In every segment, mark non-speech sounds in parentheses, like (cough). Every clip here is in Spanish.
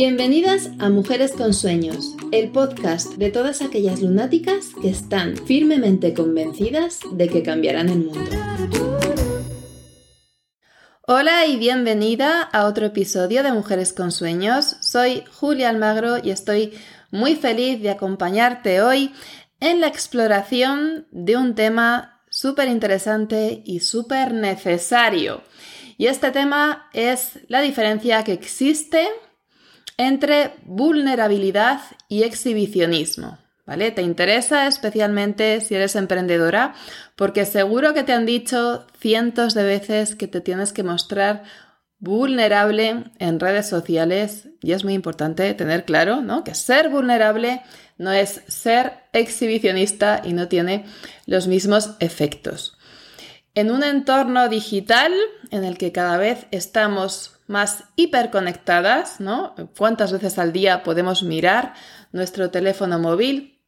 Bienvenidas a Mujeres con Sueños, el podcast de todas aquellas lunáticas que están firmemente convencidas de que cambiarán el mundo. Hola y bienvenida a otro episodio de Mujeres con Sueños. Soy Julia Almagro y estoy muy feliz de acompañarte hoy en la exploración de un tema súper interesante y súper necesario. Y este tema es la diferencia que existe entre vulnerabilidad y exhibicionismo. ¿Vale? Te interesa especialmente si eres emprendedora, porque seguro que te han dicho cientos de veces que te tienes que mostrar vulnerable en redes sociales y es muy importante tener claro ¿no? que ser vulnerable no es ser exhibicionista y no tiene los mismos efectos. En un entorno digital en el que cada vez estamos más hiperconectadas, ¿no? ¿Cuántas veces al día podemos mirar nuestro teléfono móvil?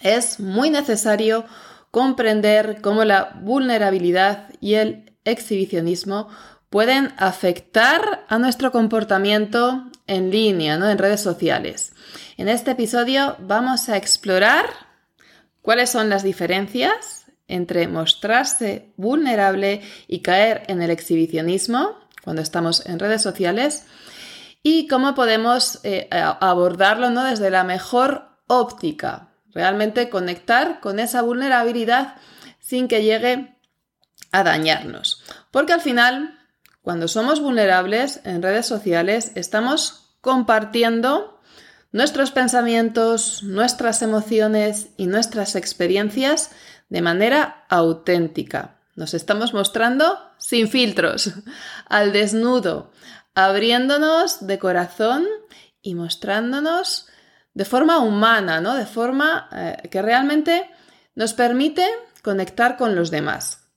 Es muy necesario comprender cómo la vulnerabilidad y el exhibicionismo pueden afectar a nuestro comportamiento en línea, ¿no? en redes sociales. En este episodio vamos a explorar cuáles son las diferencias entre mostrarse vulnerable y caer en el exhibicionismo cuando estamos en redes sociales y cómo podemos eh, abordarlo ¿no? desde la mejor óptica, realmente conectar con esa vulnerabilidad sin que llegue a dañarnos. Porque al final, cuando somos vulnerables en redes sociales, estamos compartiendo nuestros pensamientos, nuestras emociones y nuestras experiencias de manera auténtica. Nos estamos mostrando sin filtros, al desnudo, abriéndonos de corazón y mostrándonos de forma humana, ¿no? De forma eh, que realmente nos permite conectar con los demás.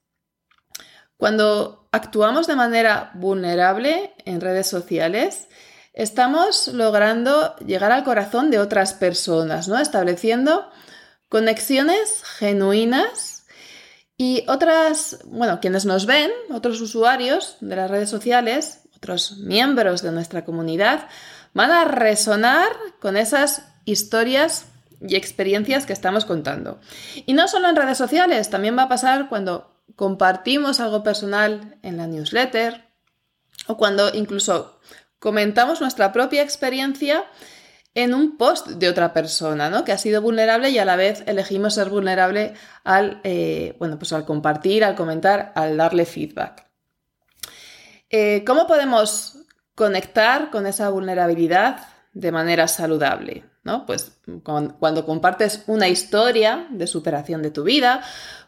Cuando actuamos de manera vulnerable en redes sociales, estamos logrando llegar al corazón de otras personas, ¿no? Estableciendo conexiones genuinas y otras, bueno, quienes nos ven, otros usuarios de las redes sociales, otros miembros de nuestra comunidad, van a resonar con esas historias y experiencias que estamos contando. Y no solo en redes sociales, también va a pasar cuando compartimos algo personal en la newsletter o cuando incluso comentamos nuestra propia experiencia en un post de otra persona, ¿no? Que ha sido vulnerable y a la vez elegimos ser vulnerable al, eh, bueno, pues al compartir, al comentar, al darle feedback. Eh, ¿Cómo podemos conectar con esa vulnerabilidad de manera saludable? ¿no? Pues cuando compartes una historia de superación de tu vida,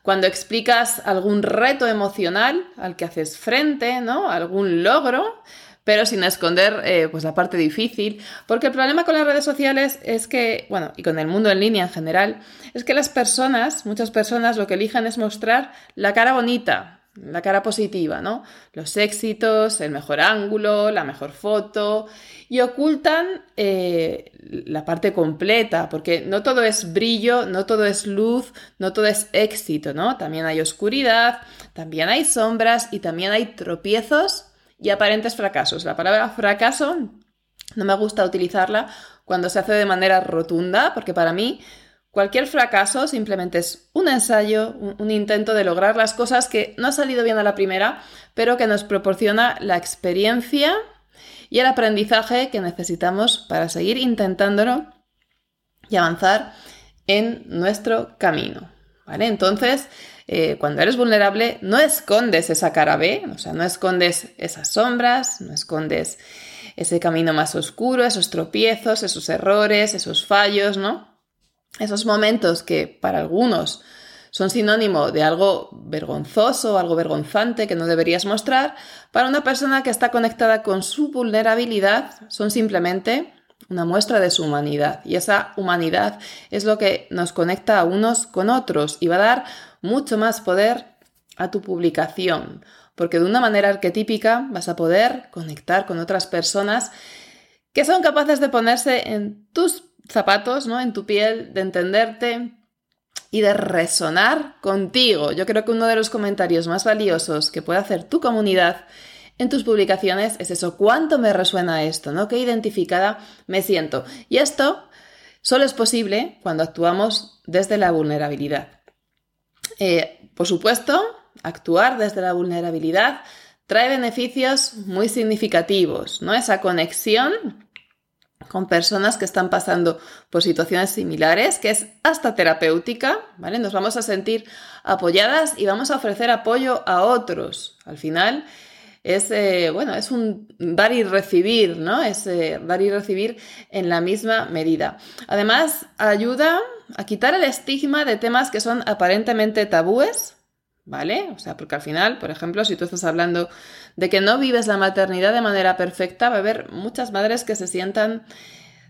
cuando explicas algún reto emocional al que haces frente, ¿no? Algún logro, pero sin esconder eh, pues la parte difícil, porque el problema con las redes sociales es que, bueno, y con el mundo en línea en general, es que las personas, muchas personas lo que elijan es mostrar la cara bonita, la cara positiva, ¿no? Los éxitos, el mejor ángulo, la mejor foto, y ocultan eh, la parte completa, porque no todo es brillo, no todo es luz, no todo es éxito, ¿no? También hay oscuridad, también hay sombras y también hay tropiezos y aparentes fracasos. La palabra fracaso no me gusta utilizarla cuando se hace de manera rotunda, porque para mí cualquier fracaso simplemente es un ensayo, un, intento de lograr las cosas que no ha salido bien a la primera, pero que nos proporciona la experiencia y el aprendizaje que necesitamos para seguir intentándolo y avanzar en nuestro camino. ¿Vale? Entonces, eh, cuando eres vulnerable, no escondes esa cara B, o sea, no escondes esas sombras, no escondes ese camino más oscuro, esos tropiezos, esos errores, esos fallos, ¿no? Esos momentos que para algunos son sinónimo de algo vergonzoso, algo vergonzante que no deberías mostrar, para una persona que está conectada con su vulnerabilidad son simplemente una muestra de su humanidad. Y esa humanidad es lo que nos conecta a unos con otros y va a dar mucho más poder a tu publicación, porque de una manera arquetípica vas a poder conectar con otras personas que son capaces de ponerse en tus zapatos, ¿no? En tu piel, de entenderte y de resonar contigo. Yo creo que uno de los comentarios más valiosos que puede hacer tu comunidad en tus publicaciones es eso, cuánto me resuena esto, ¿no? Qué identificada me siento. Y esto solo es posible cuando actuamos desde la vulnerabilidad. Eh, por supuesto, actuar desde la vulnerabilidad trae beneficios muy significativos, ¿no? Esa conexión con personas que están pasando por situaciones similares, que es hasta terapéutica, ¿vale? Nos vamos a sentir apoyadas y vamos a ofrecer apoyo a otros. Al final es, eh, bueno, es un dar y recibir, ¿no? Es eh, dar y recibir en la misma medida. Además, ayuda a quitar el estigma de temas que son aparentemente tabúes, ¿vale? O sea, porque al final, por ejemplo, si tú estás hablando de que no vives la maternidad de manera perfecta, va a haber muchas madres que se sientan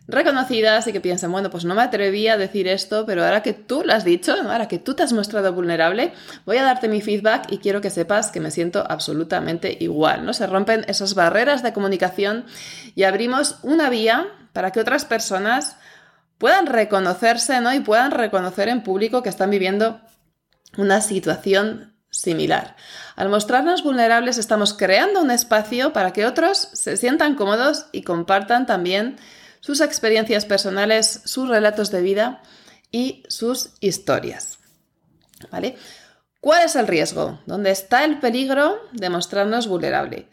reconocidas y que piensen, bueno, pues no me atreví a decir esto, pero ahora que tú lo has dicho, ahora que tú te has mostrado vulnerable, voy a darte mi feedback y quiero que sepas que me siento absolutamente igual, ¿no? Se rompen esas barreras de comunicación y abrimos una vía para que otras personas puedan reconocerse, ¿no? Y puedan reconocer en público que están viviendo una situación similar. Al mostrarnos vulnerables estamos creando un espacio para que otros se sientan cómodos y compartan también sus experiencias personales, sus relatos de vida y sus historias. ¿Cuál es el riesgo? ¿Dónde está el peligro de mostrarnos vulnerable?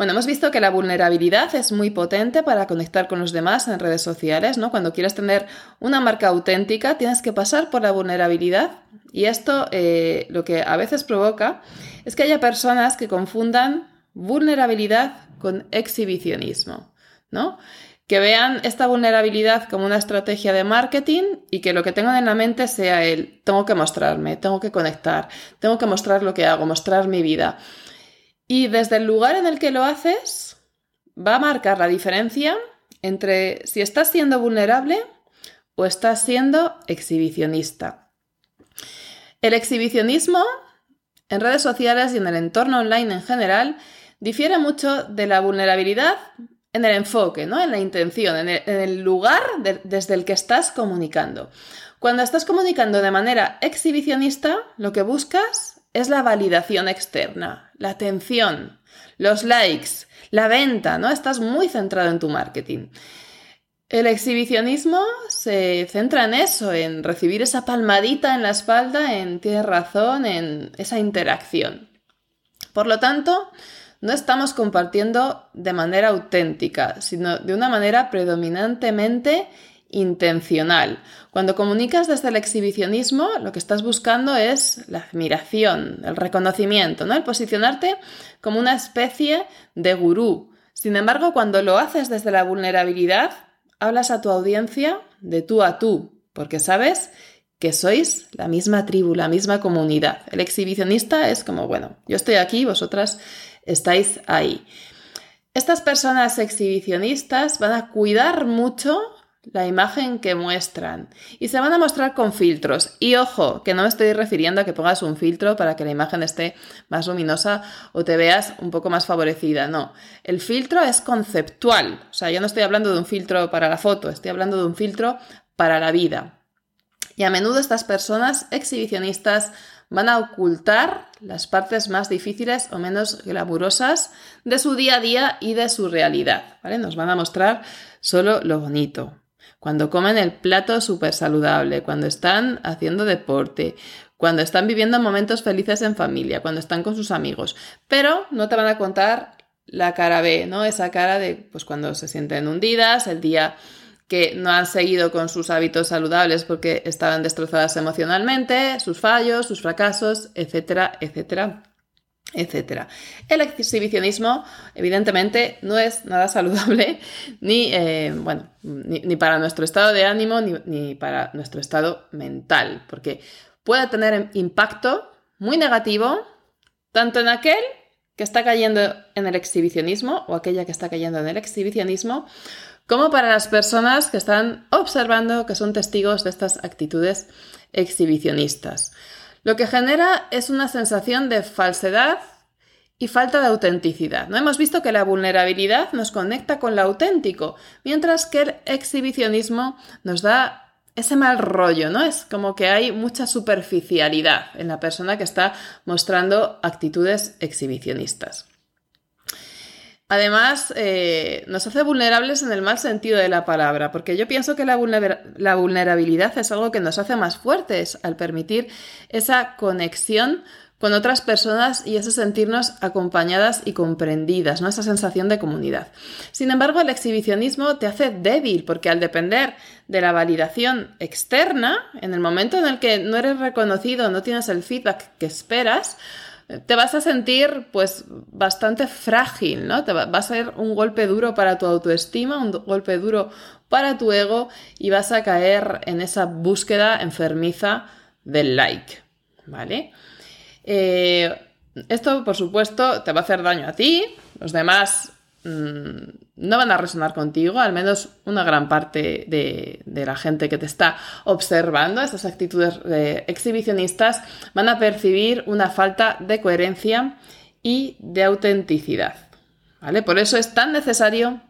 Bueno, hemos visto que la vulnerabilidad es muy potente para conectar con los demás en redes sociales, ¿no? Cuando quieres tener una marca auténtica, tienes que pasar por la vulnerabilidad y esto eh, lo que a veces provoca es que haya personas que confundan vulnerabilidad con exhibicionismo, ¿no? Que vean esta vulnerabilidad como una estrategia de marketing y que lo que tengan en la mente sea el tengo que mostrarme, tengo que conectar, tengo que mostrar lo que hago, mostrar mi vida. Y desde el lugar en el que lo haces, va a marcar la diferencia entre si estás siendo vulnerable o estás siendo exhibicionista. El exhibicionismo en redes sociales y en el entorno online en general difiere mucho de la vulnerabilidad en el enfoque, ¿no? en la intención, en el, lugar desde el que estás comunicando. Cuando estás comunicando de manera exhibicionista, lo que buscas es la validación externa, la atención, los likes, la venta, ¿no? Estás muy centrado en tu marketing. El exhibicionismo se centra en eso, en recibir esa palmadita en la espalda, en tienes razón, en esa interacción. Por lo tanto, no estamos compartiendo de manera auténtica, sino de una manera predominantemente intencional. Cuando comunicas desde el exhibicionismo, lo que estás buscando es la admiración, el reconocimiento, ¿no? El posicionarte como una especie de gurú. Sin embargo, cuando lo haces desde la vulnerabilidad, hablas a tu audiencia de tú a tú, porque sabes que sois la misma tribu, la misma comunidad. El exhibicionista es como, bueno, yo estoy aquí, vosotras estáis ahí. Estas personas exhibicionistas van a cuidar mucho la imagen que muestran y se van a mostrar con filtros. Y ojo, que no me estoy refiriendo a que pongas un filtro para que la imagen esté más luminosa o te veas un poco más favorecida. No, el filtro es conceptual. O sea, yo no estoy hablando de un filtro para la foto, estoy hablando de un filtro para la vida. Y a menudo estas personas exhibicionistas van a ocultar las partes más difíciles o menos glamurosas de su día a día y de su realidad. ¿vale? Nos van a mostrar solo lo bonito cuando comen el plato súper saludable, cuando están haciendo deporte, cuando están viviendo momentos felices en familia, cuando están con sus amigos. Pero no te van a contar la cara B, ¿no? Esa cara de pues cuando se sienten hundidas, el día que no han seguido con sus hábitos saludables porque estaban destrozadas emocionalmente, sus fallos, sus fracasos, etcétera, etcétera etcétera. El exhibicionismo, evidentemente, no es nada saludable (laughs) ni, eh, bueno, ni, para nuestro estado de ánimo ni, ni, para nuestro estado mental, porque puede tener impacto muy negativo tanto en aquel que está cayendo en el exhibicionismo o aquella que está cayendo en el exhibicionismo, como para las personas que están observando, que son testigos de estas actitudes exhibicionistas. Lo que genera es una sensación de falsedad y falta de autenticidad. ¿no? Hemos visto que la vulnerabilidad nos conecta con lo auténtico, mientras que el exhibicionismo nos da ese mal rollo, ¿no? Es como que hay mucha superficialidad en la persona que está mostrando actitudes exhibicionistas. Además, eh, nos hace vulnerables en el mal sentido de la palabra, porque yo pienso que la, la, vulnerabilidad es algo que nos hace más fuertes al permitir esa conexión con otras personas y ese sentirnos acompañadas y comprendidas, ¿no? esa sensación de comunidad. Sin embargo, el exhibicionismo te hace débil, porque al depender de la validación externa, en el momento en el que no eres reconocido, no tienes el feedback que esperas, te vas a sentir pues bastante frágil, ¿no? Te va, a ser un golpe duro para tu autoestima, un golpe duro para tu ego y vas a caer en esa búsqueda enfermiza del like, ¿vale? Eh, esto, por supuesto, te va a hacer daño a ti, los demás no van a resonar contigo, al menos una gran parte de, la gente que te está observando, estas actitudes eh, exhibicionistas, van a percibir una falta de coherencia y de autenticidad. ¿vale? Por eso es tan necesario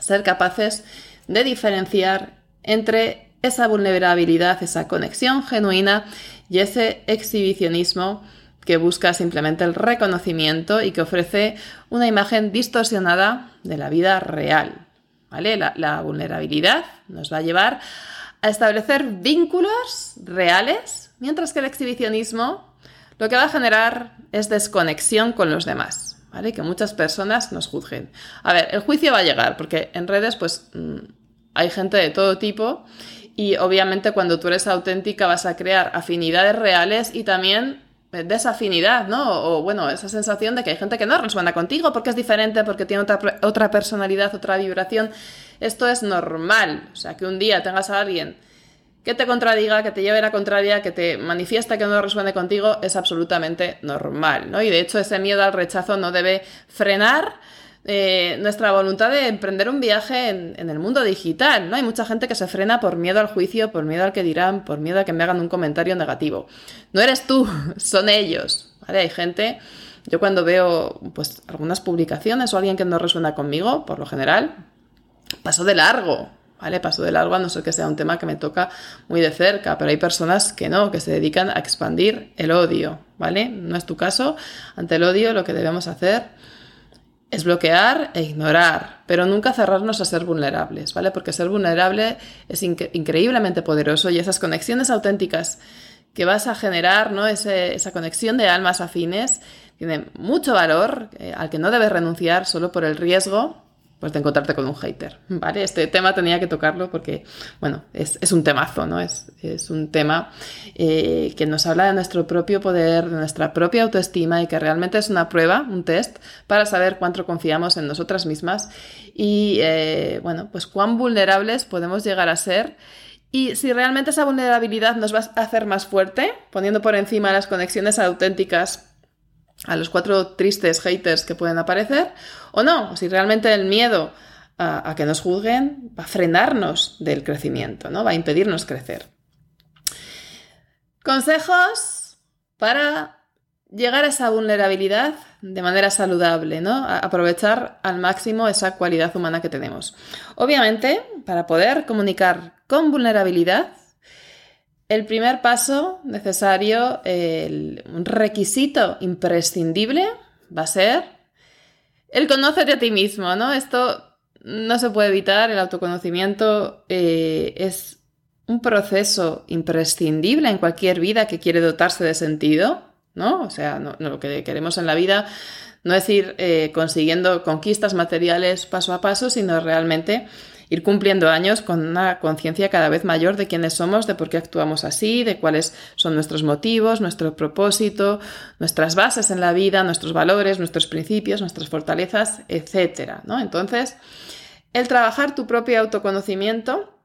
ser capaces de diferenciar entre esa vulnerabilidad, esa conexión genuina y ese exhibicionismo que busca simplemente el reconocimiento y que ofrece una imagen distorsionada de la vida real. ¿vale? La, vulnerabilidad nos va a llevar a establecer vínculos reales, mientras que el exhibicionismo lo que va a generar es desconexión con los demás. ¿vale? Que muchas personas nos juzguen. A ver, el juicio va a llegar, porque en redes pues mm, hay gente de todo tipo y obviamente cuando tú eres auténtica vas a crear afinidades reales y también desafinidad, ¿no? O bueno, esa sensación de que hay gente que no resuena contigo porque es diferente, porque tiene otra, otra personalidad, otra vibración. Esto es normal. O sea, que un día tengas a alguien que te contradiga, que te lleve la contraria, que te manifiesta que no resuene contigo, es absolutamente normal, ¿no? Y de hecho ese miedo al rechazo no debe frenar eh, nuestra voluntad de emprender un viaje en, el mundo digital. ¿no? Hay mucha gente que se frena por miedo al juicio, por miedo al que dirán, por miedo a que me hagan un comentario negativo. No eres tú, (laughs) son ellos. ¿vale? Hay gente, yo cuando veo pues, algunas publicaciones o alguien que no resuena conmigo, por lo general, paso de largo. ¿Vale? Paso de largo a no ser que sea un tema que me toca muy de cerca, pero hay personas que no, que se dedican a expandir el odio, ¿vale? No es tu caso. Ante el odio lo que debemos hacer es bloquear e ignorar, pero nunca cerrarnos a ser vulnerables, ¿vale? Porque ser vulnerable es increíblemente poderoso y esas conexiones auténticas que vas a generar, ¿no? esa conexión de almas afines, tiene mucho valor eh, al que no debes renunciar solo por el riesgo pues de encontrarte con un hater, ¿vale? Este tema tenía que tocarlo porque, bueno, es, un temazo, ¿no? Es, un tema eh, que nos habla de nuestro propio poder, de nuestra propia autoestima y que realmente es una prueba, un test, para saber cuánto confiamos en nosotras mismas y, eh, bueno, pues cuán vulnerables podemos llegar a ser y si realmente esa vulnerabilidad nos va a hacer más fuerte, poniendo por encima las conexiones auténticas a los cuatro tristes haters que pueden aparecer, o no, si realmente el miedo a, que nos juzguen va a frenarnos del crecimiento, ¿no? Va a impedirnos crecer. Consejos para llegar a esa vulnerabilidad de manera saludable, ¿no? aprovechar al máximo esa cualidad humana que tenemos. Obviamente, para poder comunicar con vulnerabilidad, el primer paso necesario, un requisito imprescindible va a ser el conócete a ti mismo, ¿no? Esto no se puede evitar, el autoconocimiento eh, es un proceso imprescindible en cualquier vida que quiere dotarse de sentido, ¿no? O sea, lo que queremos en la vida no es ir eh, consiguiendo conquistas materiales paso a paso, sino realmente ir cumpliendo años con una conciencia cada vez mayor de quiénes somos, de por qué actuamos así, de cuáles son nuestros motivos, nuestro propósito, nuestras bases en la vida, nuestros valores, nuestros principios, nuestras fortalezas, etc. ¿no? Entonces, el trabajar tu propio autoconocimiento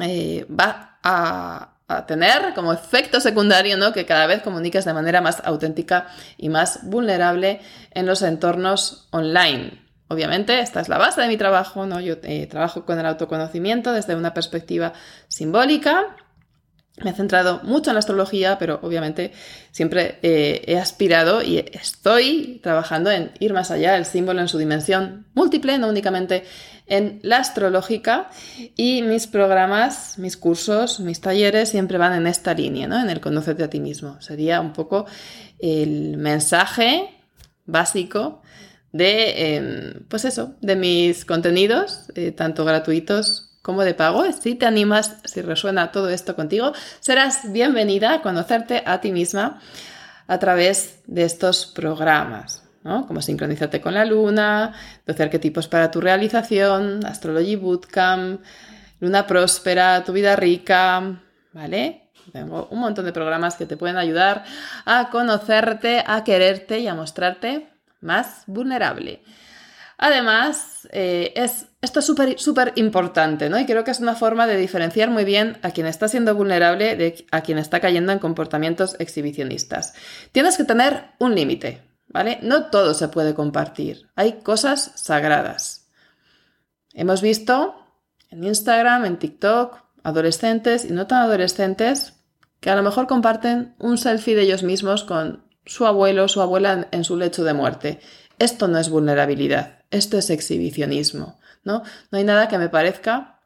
eh, va a, tener como efecto secundario ¿no? que cada vez comuniques de manera más auténtica y más vulnerable en los entornos online. Obviamente, esta es la base de mi trabajo, ¿no? Yo eh, trabajo con el autoconocimiento desde una perspectiva simbólica. Me he centrado mucho en la astrología, pero obviamente siempre eh, he aspirado y estoy trabajando en ir más allá, el símbolo en su dimensión múltiple, no únicamente en la astrológica. Y mis programas, mis cursos, mis talleres siempre van en esta línea, ¿no? En el conocerte a ti mismo. Sería un poco el mensaje básico de, em, pues eso, de mis contenidos, eh, tanto gratuitos como de pago. Si te animas, si resuena todo esto contigo, serás bienvenida a conocerte a ti misma a través de estos programas. ¿no? Como sincronizarte con la luna, 12 arquetipos para tu realización, Astrology Bootcamp, Luna Próspera, Tu Vida Rica, ¿vale? Tengo un montón de programas que te pueden ayudar a conocerte, a quererte y a mostrarte más vulnerable. Además, eh, es, esto es súper súper importante, ¿no? Y creo que es una forma de diferenciar muy bien a quien está siendo vulnerable de a quien está cayendo en comportamientos exhibicionistas. Tienes que tener un límite, ¿vale? No todo se puede compartir. Hay cosas sagradas. Hemos visto en Instagram, en TikTok, adolescentes y no tan adolescentes que a lo mejor comparten un selfie de ellos mismos con su abuelo o su abuela en su lecho de muerte. Esto no es vulnerabilidad, esto es exhibicionismo, ¿no? No hay nada que me parezca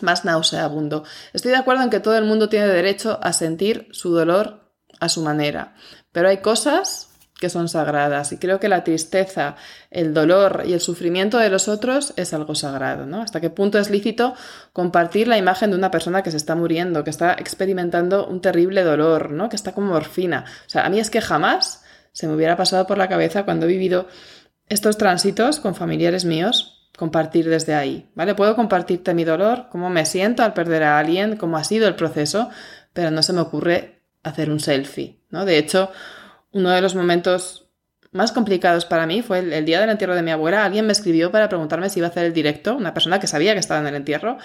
más nauseabundo. Estoy de acuerdo en que todo el mundo tiene derecho a sentir su dolor a su manera, pero hay cosas que son sagradas. Y creo que la tristeza, el dolor y el sufrimiento de los otros es algo sagrado, ¿no? ¿Hasta qué punto es lícito compartir la imagen de una persona que se está muriendo, que está experimentando un terrible dolor, ¿no? Que está como morfina. O sea, a mí es que jamás se me hubiera pasado por la cabeza cuando he vivido estos tránsitos con familiares míos compartir desde ahí, ¿vale? Puedo compartirte mi dolor, cómo me siento al perder a alguien, cómo ha sido el proceso, pero no se me ocurre hacer un selfie, ¿no? De hecho, uno de los momentos más complicados para mí fue el, día del entierro de mi abuela. Alguien me escribió para preguntarme si iba a hacer el directo, una persona que sabía que estaba en el entierro,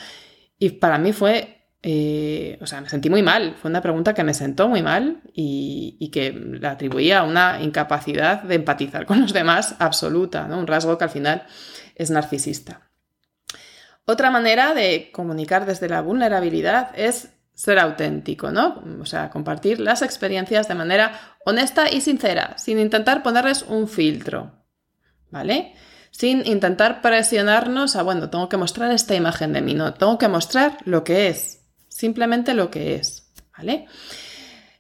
y para mí fue, eh, o sea, me sentí muy mal. Fue una pregunta que me sentó muy mal y, y, que la atribuía a una incapacidad de empatizar con los demás absoluta, ¿no? un rasgo que al final es narcisista. Otra manera de comunicar desde la vulnerabilidad es ser auténtico, ¿no? O sea, compartir las experiencias de manera honesta y sincera, sin intentar ponerles un filtro, ¿vale? Sin intentar presionarnos a, bueno, tengo que mostrar esta imagen de mí, no, tengo que mostrar lo que es, simplemente lo que es, ¿vale?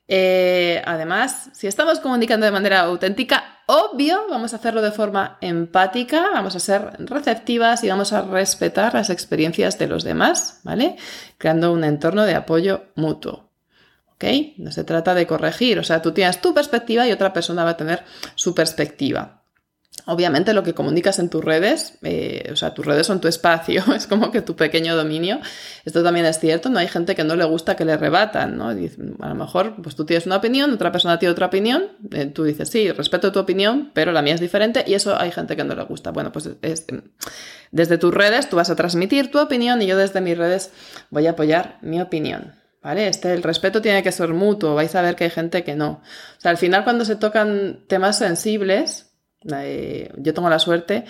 Eh, además, si estamos comunicando de manera auténtica, obvio, vamos a hacerlo de forma empática, vamos a ser receptivas y vamos a respetar las experiencias de los demás, ¿vale? Creando un entorno de apoyo mutuo. ¿Ok? No se trata de corregir, o sea, tú tienes tu perspectiva y otra persona va a tener su perspectiva. Obviamente lo que comunicas en tus redes, eh, o sea, tus redes son tu espacio, (laughs) es como que tu pequeño dominio. Esto también es cierto, no hay gente que no le gusta que le rebatan, ¿no? a lo mejor, pues tú tienes una opinión, otra persona tiene otra opinión, eh, tú dices, sí, respeto tu opinión, pero la mía es diferente y eso hay gente que no le gusta. Bueno, pues desde tus redes tú vas a transmitir tu opinión y yo desde mis redes voy a apoyar mi opinión. ¿Vale? Este, el respeto tiene que ser mutuo, vais a ver que hay gente que no. O sea, al final cuando se tocan temas sensibles, yo tengo la suerte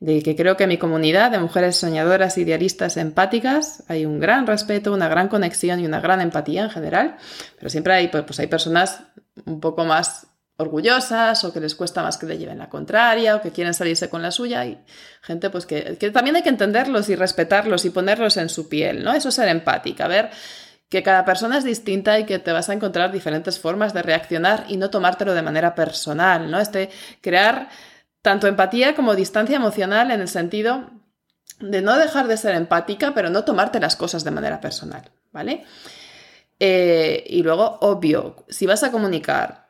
de que creo que en mi comunidad de mujeres soñadoras, idealistas, empáticas, hay un gran respeto, una gran conexión y una gran empatía en general, pero siempre hay, pues, pues hay personas un poco más orgullosas o que les cuesta más que le lleven la contraria o que quieren salirse con la suya y gente pues que, que también hay que entenderlos y respetarlos y ponerlos en su piel, ¿no? Eso es ser empática, a ver que cada persona es distinta y que te vas a encontrar diferentes formas de reaccionar y no tomártelo de manera personal, ¿no? Este crear tanto empatía como distancia emocional en el sentido de no dejar de ser empática, pero no tomarte las cosas de manera personal, ¿vale? Eh, y luego, obvio, si vas a comunicar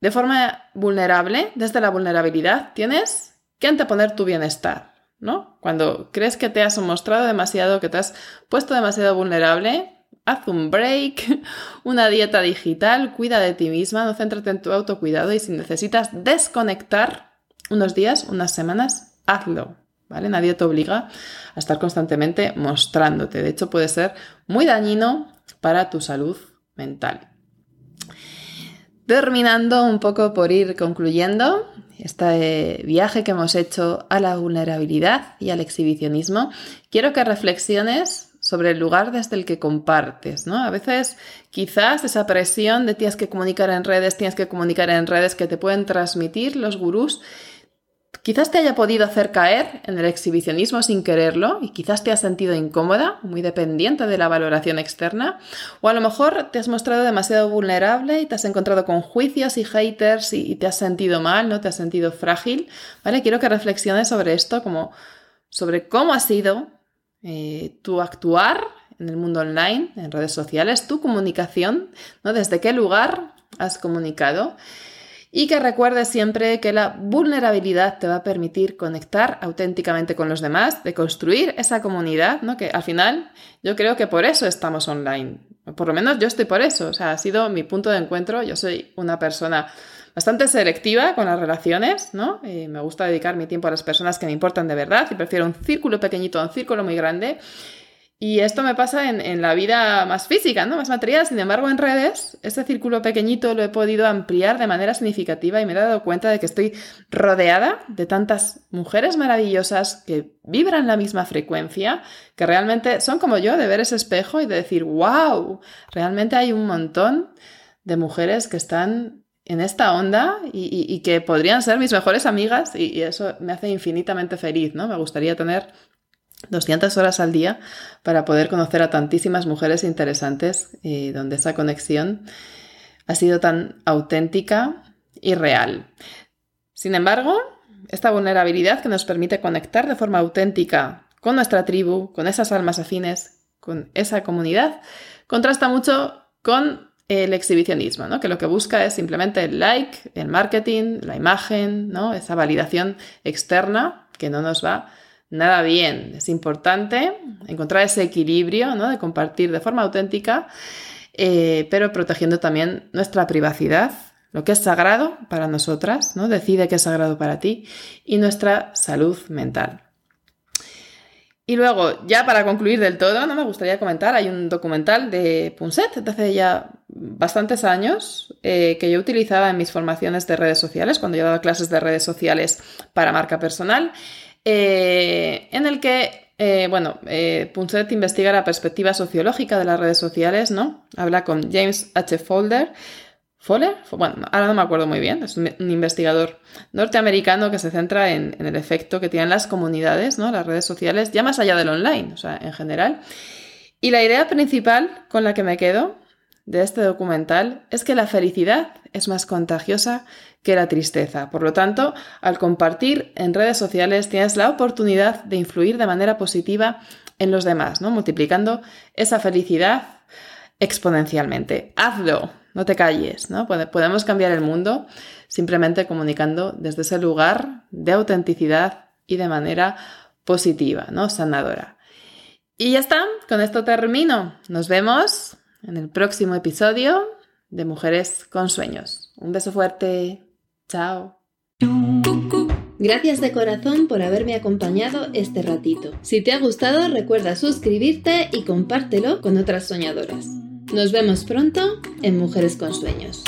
de forma vulnerable, desde la vulnerabilidad, tienes que anteponer tu bienestar, ¿no? Cuando crees que te has mostrado demasiado, que te has puesto demasiado vulnerable, haz un break, una dieta digital, cuida de ti misma, no céntrate en tu autocuidado y si necesitas desconectar unos días, unas semanas, hazlo. ¿Vale? Nadie te obliga a estar constantemente mostrándote. De hecho, puede ser muy dañino para tu salud mental. Terminando un poco por ir concluyendo este viaje que hemos hecho a la vulnerabilidad y al exhibicionismo, quiero que reflexiones sobre el lugar desde el que compartes, ¿no? A veces quizás esa presión de tienes que comunicar en redes, tienes que comunicar en redes que te pueden transmitir los gurús, quizás te haya podido hacer caer en el exhibicionismo sin quererlo y quizás te has sentido incómoda, muy dependiente de la valoración externa, o a lo mejor te has mostrado demasiado vulnerable y te has encontrado con juicios y haters y, te has sentido mal, ¿no? Te has sentido frágil, ¿vale? Quiero que reflexiones sobre esto, como sobre cómo ha sido eh, tu actuar en el mundo online, en redes sociales, tu comunicación, ¿no? Desde qué lugar has comunicado y que recuerdes siempre que la vulnerabilidad te va a permitir conectar auténticamente con los demás, de construir esa comunidad, ¿no? Que al final yo creo que por eso estamos online. Por lo menos yo estoy por eso, o sea, ha sido mi punto de encuentro. Yo soy una persona bastante selectiva con las relaciones, ¿no? me gusta dedicar mi tiempo a las personas que me importan de verdad y prefiero un círculo pequeñito a un círculo muy grande. Y esto me pasa en, la vida más física, ¿no? Más material. Sin embargo, en redes, este círculo pequeñito lo he podido ampliar de manera significativa y me he dado cuenta de que estoy rodeada de tantas mujeres maravillosas que vibran la misma frecuencia, que realmente son como yo, de ver ese espejo y de decir, wow, realmente hay un montón de mujeres que están en esta onda y, que podrían ser mis mejores amigas y, y eso me hace infinitamente feliz, ¿no? Me gustaría tener 200 horas al día para poder conocer a tantísimas mujeres interesantes y donde esa conexión ha sido tan auténtica y real. Sin embargo, esta vulnerabilidad que nos permite conectar de forma auténtica con nuestra tribu, con esas almas afines, con esa comunidad, contrasta mucho con el exhibicionismo, ¿no? que lo que busca es simplemente el like, el marketing, la imagen, ¿no? esa validación externa que no nos va nada bien. Es importante encontrar ese equilibrio ¿no? de compartir de forma auténtica, eh, pero protegiendo también nuestra privacidad, lo que es sagrado para nosotras, ¿no? decide qué es sagrado para ti, y nuestra salud mental. Y luego, ya para concluir del todo, no me gustaría comentar, hay un documental de Punset de hace ya bastantes años eh, que yo utilizaba en mis formaciones de redes sociales, cuando yo daba clases de redes sociales para marca personal, eh, en el que, eh, bueno, eh, Punset investiga la perspectiva sociológica de las redes sociales, ¿no? Habla con James H. Folder. ¿Foller? Bueno, ahora no me acuerdo muy bien, es un, investigador norteamericano que se centra en, en, el efecto que tienen las comunidades, ¿no? Las redes sociales, ya más allá del online, o sea, en general. Y la idea principal con la que me quedo de este documental es que la felicidad es más contagiosa que la tristeza. Por lo tanto, al compartir en redes sociales tienes la oportunidad de influir de manera positiva en los demás, ¿no? Multiplicando esa felicidad exponencialmente. Hazlo, no te calles, ¿no? Podemos cambiar el mundo simplemente comunicando desde ese lugar de autenticidad y de manera positiva, ¿no? Sanadora. Y ya está, con esto termino. Nos vemos en el próximo episodio de Mujeres con Sueños. Un beso fuerte. Chao. Gracias de corazón por haberme acompañado este ratito. Si te ha gustado, recuerda suscribirte y compártelo con otras soñadoras. Nos vemos pronto en Mujeres con Sueños.